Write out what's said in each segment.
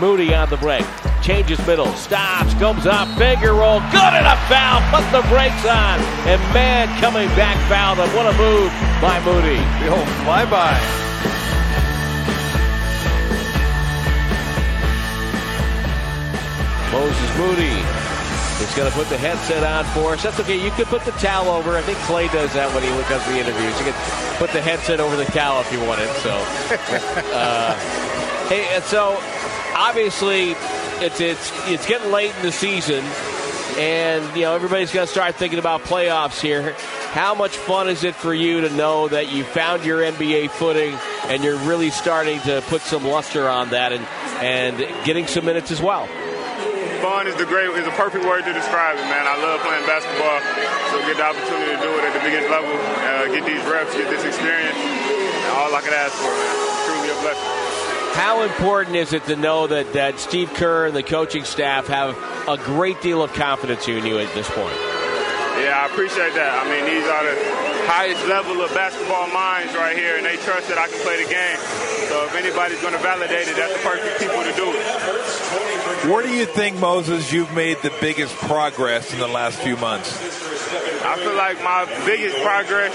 Moody on the break. Changes middle, stops, comes up, finger roll, good and a foul, put the brakes on, and man coming back fouled him. What a move by Moody. The old flyby. Moses Moody is going to put the headset on for us. That's okay. You could put the towel over. I think Klay does that when he does the interviews. You can put the headset over the towel if you want it. So, uh, hey, and so obviously it's it's it's getting late in the season, and you know everybody's going to start thinking about playoffs here. How much fun is it for you to know that you found your NBA footing and you're really starting to put some luster on that and and getting some minutes as well? fun is the great is the perfect word to describe it, man. I love playing basketball, so get the opportunity to do it at the biggest level, uh, get these reps, get this experience, all I can ask for, man. Truly a blessing. How important is it to know that, that Steve Kerr and the coaching staff have a great deal of confidence in you at this point? Yeah, I appreciate that. I mean, these are the highest level of basketball minds right here, and they trust that I can play the game. So if anybody's going to validate it, that's the perfect people to do it. Where do you think, Moses, you've made the biggest progress in the last few months? I feel like my biggest progress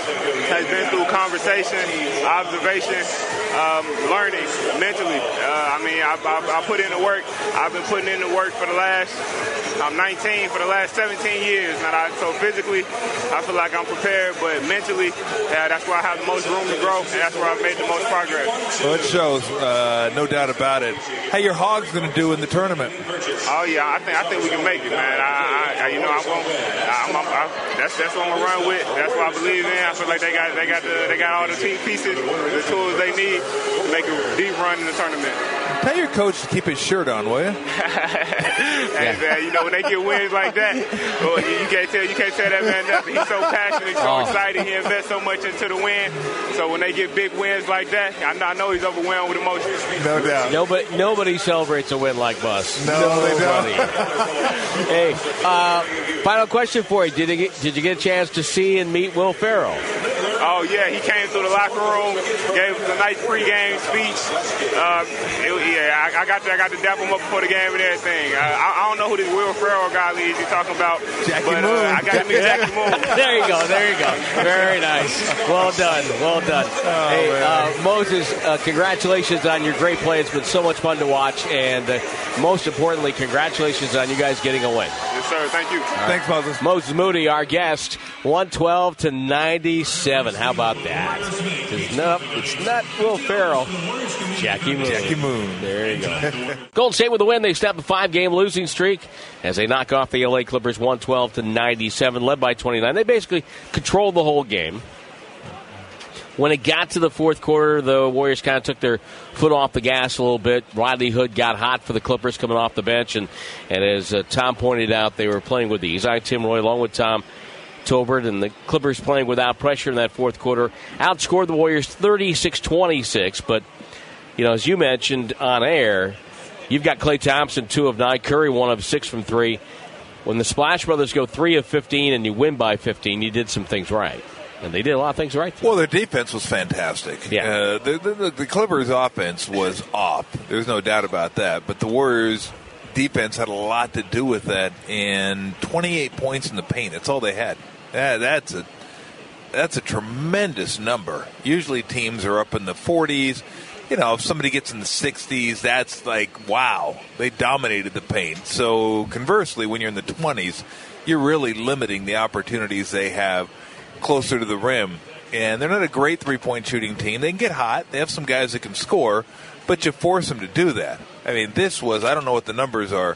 has been through conversation, observation, um, learning mentally. Uh, I mean, I, I, I, put in the work. I've been putting in the work for the last, I'm 19, for the last 17 years. And I, so physically, I feel like I'm prepared, but mentally, uh, that's where I have the most room to grow, and that's where I've made the most progress. Well, it shows, uh, no doubt about it. How your Hogs going to do in the tournament? Oh yeah, I think I think we can make it, man. I, I you know, I won't. I'm, I'm, I, that's that's what I'm gonna run with. That's what I believe in. I feel like they got they got the, they got all the team pieces, the tools they need make a deep run in the tournament. Tell your coach to keep his shirt on, will you? hey man, you know when they get wins like that, well, you, can't tell you can't tell that man nothing. He's so passionate, so oh. excited. He invests so much into the win. So when they get big wins like that, I know, I know he's overwhelmed with emotion. No doubt. Nobody nobody celebrates a win like Muss. No, nobody. they don't. hey, uh, final question for you: Did you get, did you get a chance to see and meet Will Ferrell? Oh yeah, he came through the locker room, gave us a nice pregame speech. Uh, it, yeah, I, I, got to I got to dap him up before the game and everything. I, I don't know who this Will Ferrell guy is you're talking about, Jackie but uh, I got to meet Jackie Moon. there you go, there you go. Very nice. Well done, well done. Oh, hey, uh, Moses, uh, congratulations on your great play. It's been so much fun to watch, and uh, most importantly, congratulations on you guys getting a win. Yes, sir. Thank you. Right. Thanks, Moses. Moses Moody, our guest, 112 to 97. How about that? It's not, it's not Will Ferrell. Jackie Moon. Jackie Moon. There you go. Golden State with a win. They snap a five-game losing streak as they knock off the LA Clippers 112 to 97, led by 29. They basically controlled the whole game. When it got to the fourth quarter, the Warriors kind of took their foot off the gas a little bit. Rodney Hood got hot for the Clippers coming off the bench, and, and as uh, Tom pointed out, they were playing with ease. I, Tim Roye along with Tom, Tolbert and the Clippers playing without pressure in that fourth quarter. Outscored the Warriors 36 26, but, you know, as you mentioned on air, you've got Klay Thompson, two of nine, Curry, one of six from three. When the Splash Brothers go three of 15 and you win by 15, you did some things right. And they did a lot of things right. Well, their defense was fantastic. Yeah. Uh, the, the, the Clippers' offense was off. There's no doubt about that. But the Warriors' defense had a lot to do with that. And 28 points in the paint. That's all they had. Yeah, that's a that's a tremendous number. Usually teams are up in the 40s. You know, if somebody gets in the 60s, that's like wow, they dominated the paint. So conversely, when you're in the 20s, you're really limiting the opportunities they have closer to the rim. And they're not a great three point shooting team. They can get hot. They have some guys that can score, but you force them to do that. I mean, this was I don't know what the numbers are.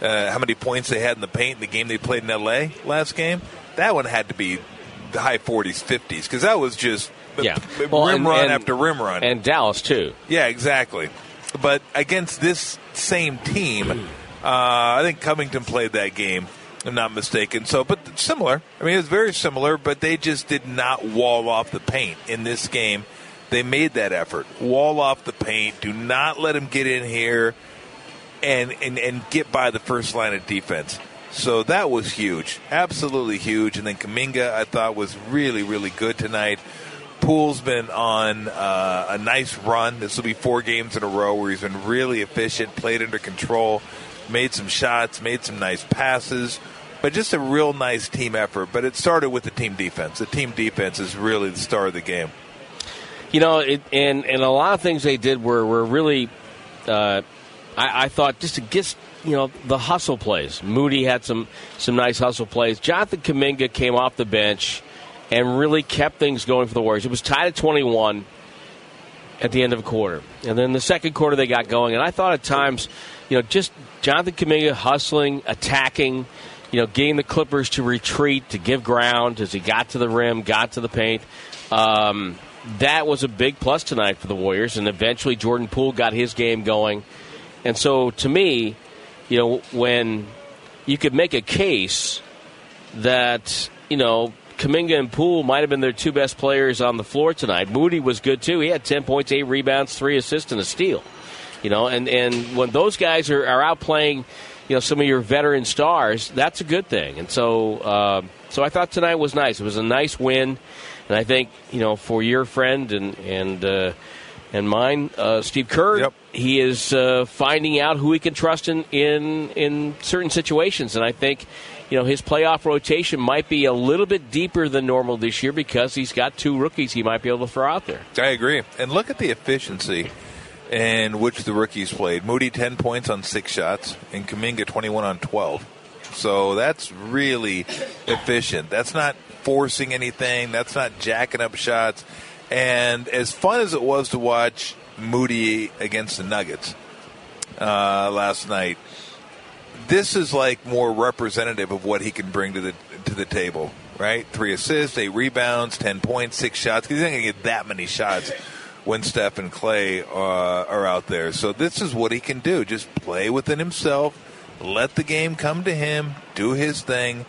Uh, how many points they had in the paint in the game they played in L.A. last game? that one had to be the high 40s, 50s because that was just yeah. well, rim and, run and, after rim run. And Dallas, too. Yeah, exactly. But against this same team, uh, I think Covington played that game. I'm not mistaken. So, but similar. I mean, it was very similar, but they just did not wall off the paint in this game. They made that effort. Wall off the paint. Do not let them get in here and, and, and get by the first line of defense. So that was huge, absolutely huge. And then Kuminga, I thought was really, really good tonight. Poole's been on uh, a nice run. This will be four games in a row where he's been really efficient, played under control, made some shots, made some nice passes, but just a real nice team effort. But it started with the team defense. The team defense is really the star of the game. You know, it, and and a lot of things they did were were really, uh, I, I thought just to get you know the hustle plays. Moody had some some nice hustle plays. Jonathan Kuminga came off the bench and really kept things going for the Warriors. It was tied at 21 at the end of a quarter. And then the second quarter they got going. And I thought at times, you know, just Jonathan Kuminga hustling, attacking, you know, getting the Clippers to retreat, to give ground as he got to the rim, got to the paint. Um, that was a big plus tonight for the Warriors. And eventually Jordan Poole got his game going. And so to me, you know, when you could make a case that, you know, Kuminga and Poole might have been their two best players on the floor tonight. Moody was good too. He had 10 points, 8 rebounds, 3 assists, and a steal. You know, and, and when those guys are, are out playing, you know, some of your veteran stars, that's a good thing. And so, uh, so I thought tonight was nice. It was a nice win. And I think, you know, for your friend and, and, uh, and mine, uh, Steve Kerr, Yep. he is uh, finding out who he can trust in, in in certain situations, and I think you know his playoff rotation might be a little bit deeper than normal this year because he's got two rookies he might be able to throw out there. I agree. And look at the efficiency in which the rookies played. Moody 10 points on six shots, and Kuminga 21 on 12. So that's really efficient. That's not forcing anything, that's not jacking up shots. And as fun as it was to watch Moody against the Nuggets uh, last night, this is like more representative of what he can bring to the to the table, right? Three assists, eight rebounds, ten points, six shots. He's not going to get that many shots when Steph and Klay uh, are out there. So this is what he can do: just play within himself, let the game come to him, do his thing,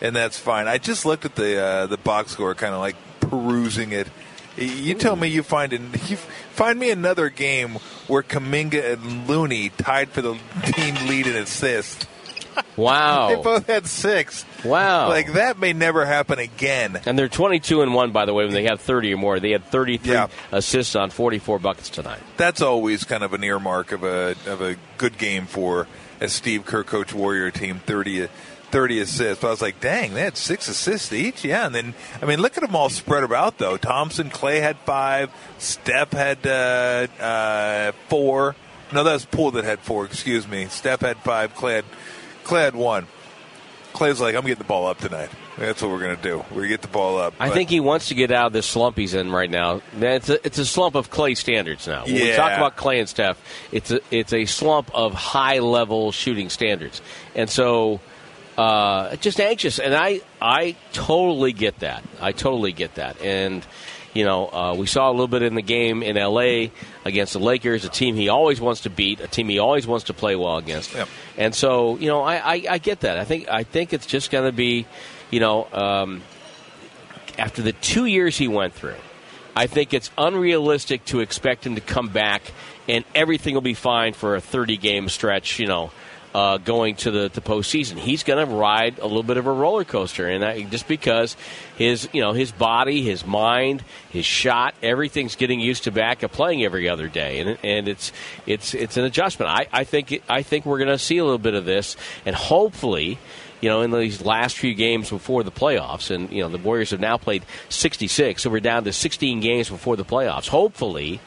and that's fine. I just looked at the uh, the box score, kind of like perusing it. You tell me you find an, you find me another game where Kuminga and Looney tied for the team lead in assists. They both had six. wow! Like that may never happen again. and they're twenty-two and one, by the way. When they have thirty or more, they had thirty-three Yeah. assists on forty-four buckets tonight. That's always kind of an earmark of a of a good game for a Steve Kerr coach Warrior team. 30, 30 assists. But I was like, dang, they had six assists each. Yeah, and then I mean, look at them all spread about though. Thompson, Klay had five. Steph had uh, uh, four. No, that was Poole that had four. Excuse me. Steph had five. Klay had Klay had one. Klay's like, I'm getting the ball up tonight. That's what we're gonna do. We're gonna get the ball up. I But- think he wants to get out of this slump he's in right now. It's a, it's a slump of Klay standards now. When we talk about Klay and Steph, it's a, it's a slump of high level shooting standards, and so uh, just anxious. And I I totally get that. I totally get that. And you know, uh, we saw a little bit in the game in L.A. against the Lakers, a team he always wants to beat, a team he always wants to play well against. Yep. And so, you know, I, I, I get that. I think I think it's just going to be, you know, um, after the two years he went through, I think it's unrealistic to expect him to come back and everything will be fine for a 30 game stretch, you know, uh, going to the, the postseason. He's going to ride a little bit of a roller coaster, and just because his, you know, his body, his mind, his shot, everything's getting used to back of playing every other day, and and it's it's it's an adjustment. I, I think I think we're going to see a little bit of this, and hopefully you know, in these last few games before the playoffs, and you know, the Warriors have now played 66, so we're down to 16 games before the playoffs. Hopefully,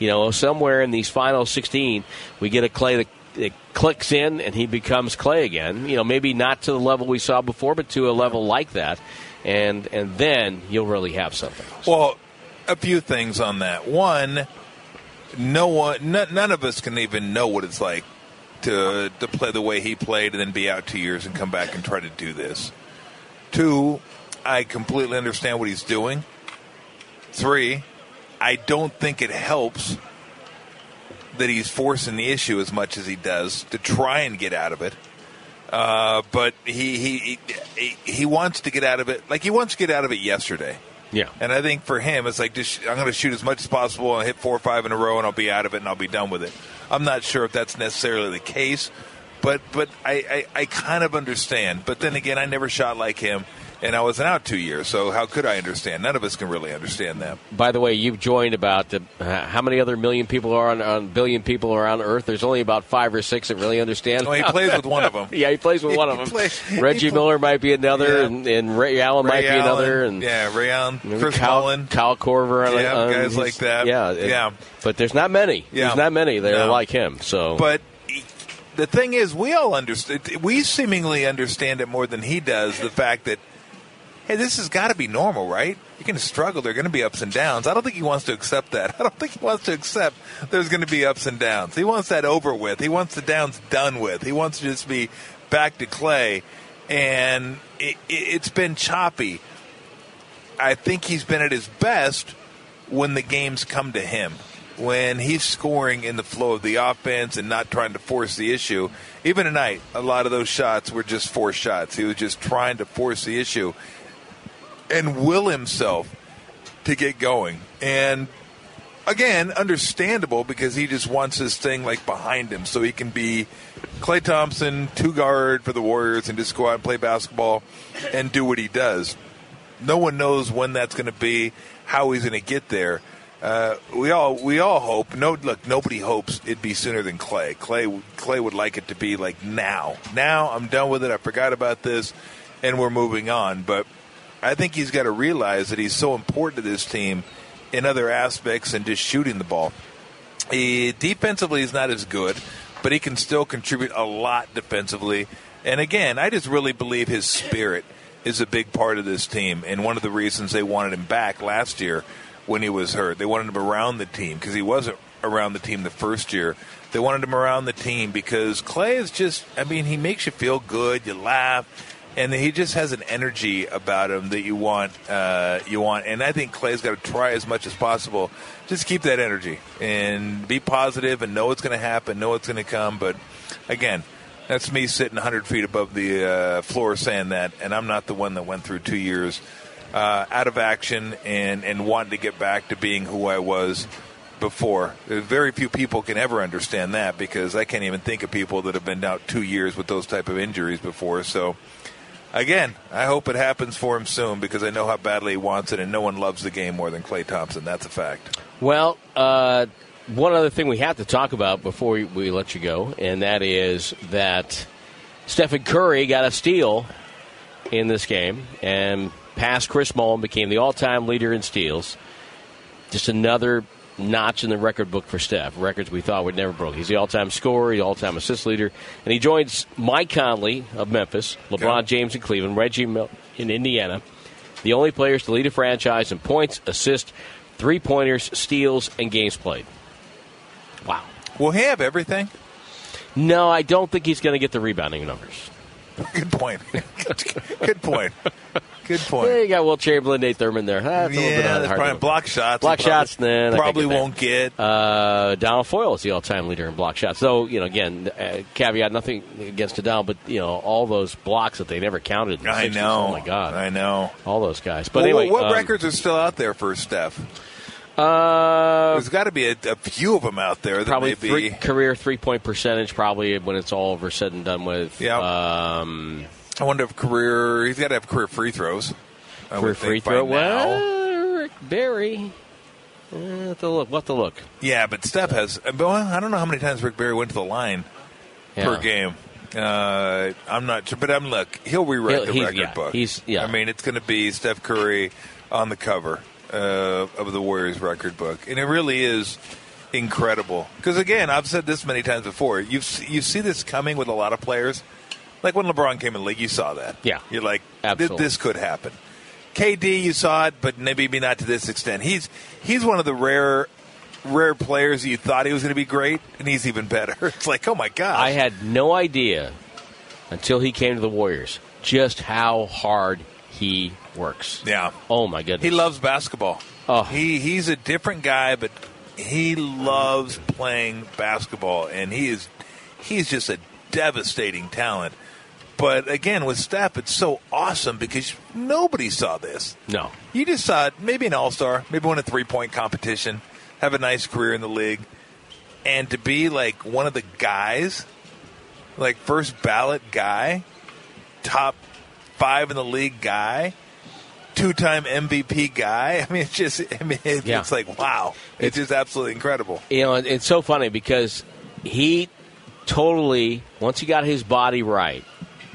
you know, somewhere in these final 16, we get a Klay that clicks in and he becomes Klay again. You know, maybe not to the level we saw before, but to a level like that, and and then you'll really have something. Well, a few things on that. One, no one, none of us can even know what it's like to to play the way he played and then be out two years and come back and try to do this. Two, I completely understand what he's doing. Three, I don't think it helps that he's forcing the issue as much as he does to try and get out of it. Uh, but he, he he he wants to get out of it like he wants to get out of it yesterday. Yeah. And I think for him, it's like just I'm going to shoot as much as possible and hit four or five in a row, and I'll be out of it and I'll be done with it. I'm not sure if that's necessarily the case, but but I, I, I kind of understand. But then again, I never shot like him, and I wasn't out two years. So how could I understand? None of us can really understand that. By the way, you've joined about the, uh, how many other million people are on, on billion people are on Earth? There's only about five or six that really understand. Well, he plays with one of them. yeah, he plays with one of them. plays- Reggie he Miller might be another, Yeah. and, and Ray Allen Ray might be another, and yeah, Ray Allen, Chris Kyle, Mullin. Kyle Korver, Yeah, on guys like that. Yeah, it- Yeah. But there's not many. Yeah. There's not many that are like him. So, But the thing is, we all understand. We seemingly understand it more than he does. The fact that hey, this has got to be normal, right? You're going to struggle. There are going to be ups and downs. I don't think he wants to accept that. I don't think he wants to accept there's going to be ups and downs. He wants that over with. He wants the downs done with. He wants to just be back to Klay. And it, it, it's been choppy. I think he's been at his best when the games come to him. When he's scoring in the flow of the offense and not trying to force the issue. Even tonight, a lot of those shots were just forced shots. He was just trying to force the issue and will himself to get going. And again, understandable because he just wants this thing like behind him so he can be Klay Thompson, two guard for the Warriors, and just go out and play basketball and do what he does. No one knows when that's going to be, how he's going to get there. Uh, we all we all hope. No, look, nobody hopes it'd be sooner than Klay. Klay Klay would like it to be like now. Now I'm done with it. I forgot about this, and we're moving on. But I think he's got to realize that he's so important to this team in other aspects than just shooting the ball. He, defensively, he's not as good, but he can still contribute a lot defensively. And again, I just really believe his spirit is a big part of this team, and one of the reasons they wanted him back last year when he was hurt. They wanted him around the team because he wasn't around the team the first year. They wanted him around the team because Klay is just, I mean, he makes you feel good, you laugh, and he just has an energy about him that you want. Uh, you want, and I think Klay's got to try as much as possible, just keep that energy and be positive and know it's going to happen, know it's going to come. But again, that's me sitting 100 feet above the uh, floor saying that, and I'm not the one that went through two years uh, out of action and and wanting to get back to being who I was before. Very few people can ever understand that because I can't even think of people that have been out two years with those type of injuries before. So again, I hope it happens for him soon because I know how badly he wants it, and no one loves the game more than Klay Thompson. That's a fact. Well, uh, one other thing we have to talk about before we, we let you go, and that is that Stephen Curry got a steal in this game and passed Chris Mullin, became the all-time leader in steals. Just another notch in the record book for Steph. Records we thought would never broke. He's the all-time scorer, the all-time assist leader, and he joins Mike Conley of Memphis, LeBron Okay. James in Cleveland, Reggie Mil- in Indiana, the only players to lead a franchise in points, assists, three-pointers, steals, and games played. Wow. Will he have everything? No, I don't think he's going to get the rebounding numbers. Good point. Good point. Good point. Yeah, you got Wilt Chamberlain, Nate Thurmond there. Huh, it's a little bit yeah, that's probably block shots. Block probably- shots, then I probably won't get. Uh, Adonal Foyle is the all-time leader in block shots. So you know, again, uh, caveat nothing against Adonal, but you know, all those blocks that they never counted. In the I 60s. know. Oh my God, I know. all those guys. But Well, anyway, what um, records are still out there for Steph? Uh, There's got to be a, a few of them out there that probably three, career three-point percentage. Probably when it's all over, said and done with. Yeah. Um, I wonder if career. He's got to have career free throws. I career free throw. Well, Rick Barry. Have to look. What to look? Yeah, but Steph has. Well, I don't know how many times Rick Barry went to the line per game. Uh, I'm not sure, but I'm look. He'll rewrite He'll- the record yeah, book. he's- yeah. I mean, it's going to be Steph Curry on the cover uh, of the Warriors record book, and it really is incredible. Because again, I've said this many times before. You you see this coming with a lot of players. Like when LeBron came in the league, you saw that. Yeah. you're like, this could happen. KD, you saw it, but maybe not to this extent. He's he's one of the rare rare players you thought he was going to be great, and he's even better. It's like, oh my god! I had no idea until he came to the Warriors just how hard he works. yeah, Oh my goodness. he loves basketball. Oh. He he's a different guy, but he loves playing basketball, and he is he's just a devastating talent. But again, with Steph, it's so awesome because nobody saw this. No. You just saw it, maybe an all star, maybe win a three point competition, have a nice career in the league, and to be like one of the guys, like first ballot guy, top five in the league guy, two-time MVP guy. I mean, it's just, I mean, it, Yeah. it's like wow, it's, just absolutely incredible. you know, it's so funny because he totally once he got his body right,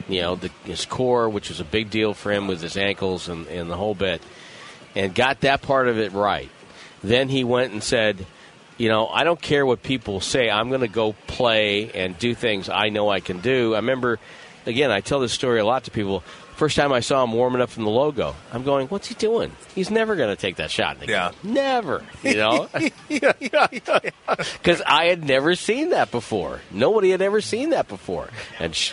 you know, the, his core, which was a big deal for him with his ankles and, and the whole bit, and got that part of it right. Then he went and said, you know, I don't care what people say. I'm going to go play and do things I know I can do. I remember, again, I tell this story a lot to people. First time I saw him warming up from the logo, I'm going, "What's he doing? He's never going to take that shot." in the Yeah. game. never. You know, because I had never seen that before. Nobody had ever seen that before, and sh-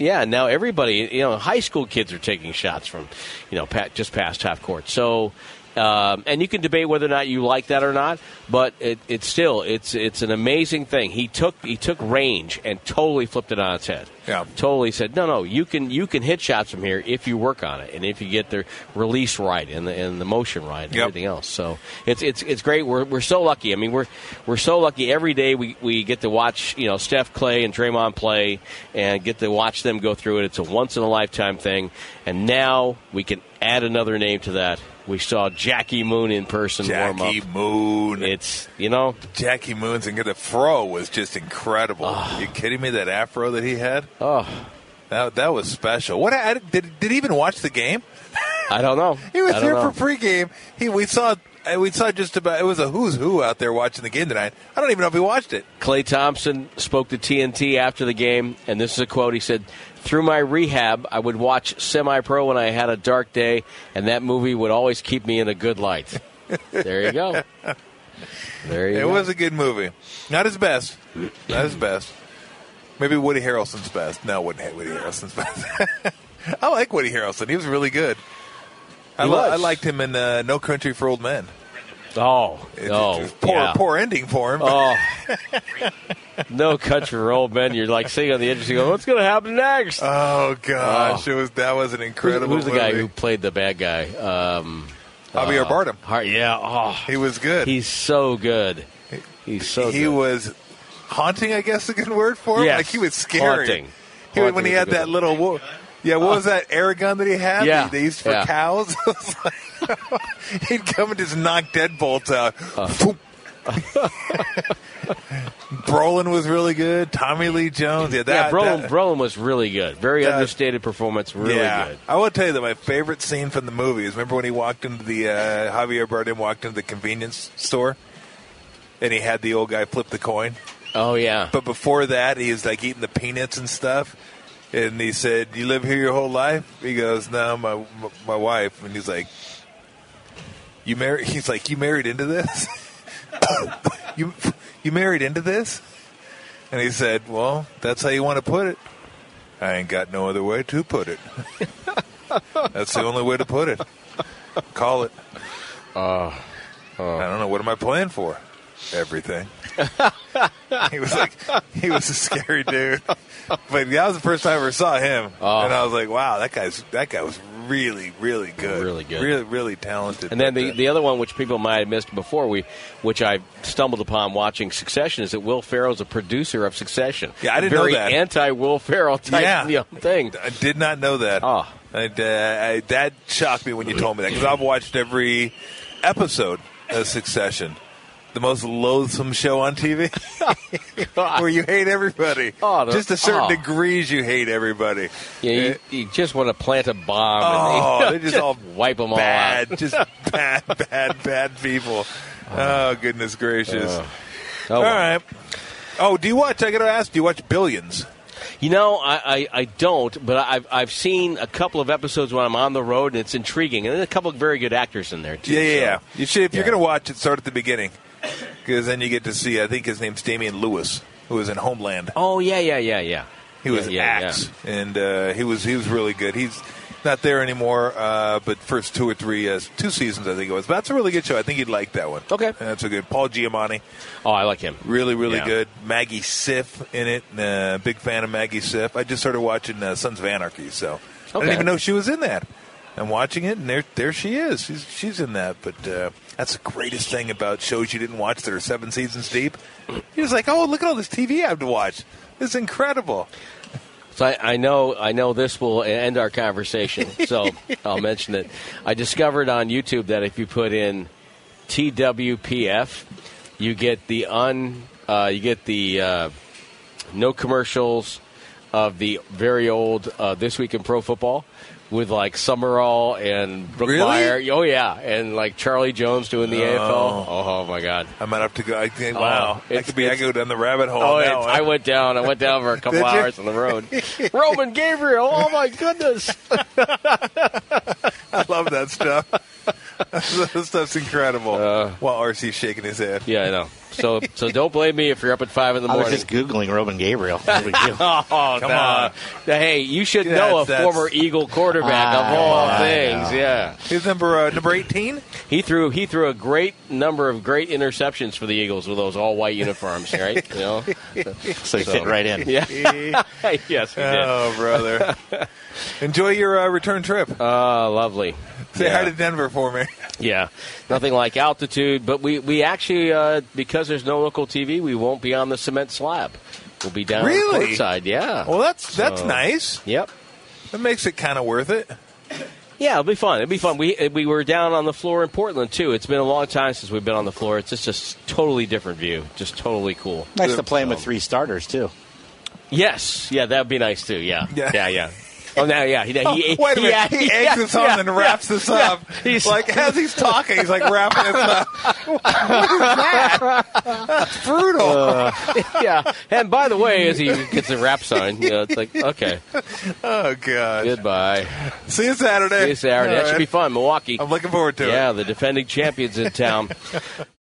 yeah, now everybody, you know, high school kids are taking shots from, you know, just past half court. So, um, and you can debate whether or not you like that or not, but it, it's still it's it's an amazing thing. He took he took range and totally flipped it on its head. Yeah. totally said no, no. You can you can hit shots from here if you work on it and if you get the release right and the and the motion right and Yep. everything else. So it's it's it's great. We're we're so lucky. I mean, we're we're so lucky. Every day we, we get to watch you know Steph Klay and Draymond play and get to watch them go through it. It's a once in a lifetime thing. And now we can add another name to that. We saw Jackie Moon in person Jackie. Moon. It's you know Jackie Moon's and the fro was just incredible. you kidding me? That afro that he had, oh that that was special. What I, did did he even watch the game? I don't know. He was here know. for pregame. He we saw uh, we saw just about it was a who's who out there watching the game tonight. I don't even know if he watched it. Klay Thompson spoke to TNT after the game, and this is a quote. He said, Through my rehab, I would watch Semi Pro when I had a dark day, and that movie would always keep me in a good light. there you go. There you It go. was a good movie. Not his best. Not his best. Maybe Woody Harrelson's best. No, wouldn't hate Woody Harrelson's best. I like Woody Harrelson. He was really good. I, li- was. I liked him in uh, No Country for Old Men. Oh, It- oh, poor, yeah. poor ending for him. Oh, no country for old men. You're like sitting on the edge, you go, "What's going to happen next?" Oh gosh, it was that was an incredible. who's the guy who played the bad guy? Um, Javier uh, Bardem? Har- yeah. Oh, He was good. he's so good. He's so he good. was haunting. I guess a good word for him. Yes, Like he was scary. haunting. He, when he had that little. wo- Yeah, what was that air gun that he had? Yeah, they used for yeah. cows. Like- He'd come and just knock deadbolts out. Uh. Brolin was really good. Tommy Lee Jones. Yeah, that, yeah, Brolin, that- Brolin was really good. Very That- understated performance. Really yeah. good. I will tell you that my favorite scene from the movie is remember when he walked into the uh, Javier Bardem walked into the convenience store and he had the old guy flip the coin. Oh yeah. But before that, he was like eating the peanuts and stuff. And he said, "You live here your whole life?" He goes, "No, my my wife." And he's like, "You married?" He's like, "You married into this? you you married into this?" And he said, "Well, that's how you want to put it. I ain't got no other way to put it. that's the only way to put it. Call it. Uh, uh. I don't know. What am I playing for? Everything." he was like, he was a scary dude. But that was the first time I ever saw him, Oh. and I was like, wow, that guy's that guy was really, really good, Really good. really, really talented. And then the, uh, the other one, which people might have missed before, we, which I stumbled upon watching Succession, is that Will Ferrell's a producer of Succession. Yeah, I didn't know that. anti Will Ferrell type Yeah. you know, thing. I did not know that. Oh. And, uh, I, that shocked me when you told me that because I've watched every episode of Succession. The most loathsome show on TV, where you hate everybody. Oh, the- Just to certain oh. degrees, you hate everybody. Yeah, you, Uh, you just want to plant a bomb. Oh, and they're just all wipe them all out. just bad, bad, bad people. Oh goodness gracious! Oh, All well. right. Oh, do you watch? I got to ask. Do you watch Billions? You know, I, I, I don't, but I've I've seen a couple of episodes when I'm on the road, and it's intriguing, and there's a couple of very good actors in there too. Yeah, yeah, so- yeah. You should. If you're going to watch it, start at the beginning, because then you get to see. I think his name's Damian Lewis, who was in Homeland. Oh yeah, yeah, yeah, yeah. He was yeah, yeah, Axe, and uh, he was he was really good. He's not there anymore, uh, but first two or three, uh, two seasons I think it was. But that's a really good show. I think you'd like that one. Okay. that's a good. Paul Giamatti, Oh, I like him. really really Yeah. good. Maggie Siff in it. Uh, big fan of Maggie Siff. I just started watching uh, Sons of Anarchy, so I didn't even know she was in that. I'm watching it, and there there she is. She's she's in that. But uh, that's the greatest thing about shows you didn't watch that are seven seasons deep. You're just like, oh, look at all this TV I have to watch. It's incredible. So I, I know I know this will end our conversation. So I'll mention it. I discovered on YouTube that if you put in TWPF, you get the un uh, you get the uh, no commercials of the very old uh, This Week in Pro Football with like Summerall and Brooke Really? Meyer. Oh yeah, and like Charlie Jones doing the oh. AFL. Oh, oh, my god. I might have to go. I think, oh, wow, I could be. I go down the rabbit hole. Oh, on it's, that one. I went down. I went down for a couple hours on the road. Roman Gabriel. Oh my goodness. I love that stuff. that stuff's incredible. Uh, While RC's shaking his head. Yeah, I know. So, so don't blame me if you're up at five in the I was morning. just googling Roman Gabriel. No big deal. Oh, Come no. on. Hey, you should That's- know a that's- former Eagle quarterback of all know, I things. know. Yeah, He's number uh, number eighteen. he threw he threw a great number of great interceptions for the Eagles with those all white uniforms, right? You know, So he fit right in. yeah. yes, he did. Oh, brother! Enjoy your uh, return trip. Oh, lovely. Say yeah. hi to Denver for me. Yeah, nothing like altitude, but we we actually uh, because there's no local TV, we won't be on the cement slab. We'll be down Really? side. Yeah. Well, that's that's So- nice. Yep. That makes it kind of worth it. Yeah, it'll be fun. It'll be fun. We we were down on the floor in Portland too. It's been a long time since we've been on the floor. It's just a s- totally different view. Just totally cool. Nice to play him with three starters too. Yes, yeah, that'd be nice too. Yeah, Yeah. yeah, yeah. Oh, now, yeah, he, he, Oh, wait a minute. yeah, he yeah, eggs this on yeah, and wraps this yeah. up. He's- like as he's talking, he's like wrapping this up. what is that? That's brutal. Uh, yeah. And by the way, as he gets the rap sign, you know, it's like okay, oh god. goodbye. See you Saturday. See you Saturday. That All should be fun. Milwaukee. I'm looking forward to it. Yeah, the defending champions in town.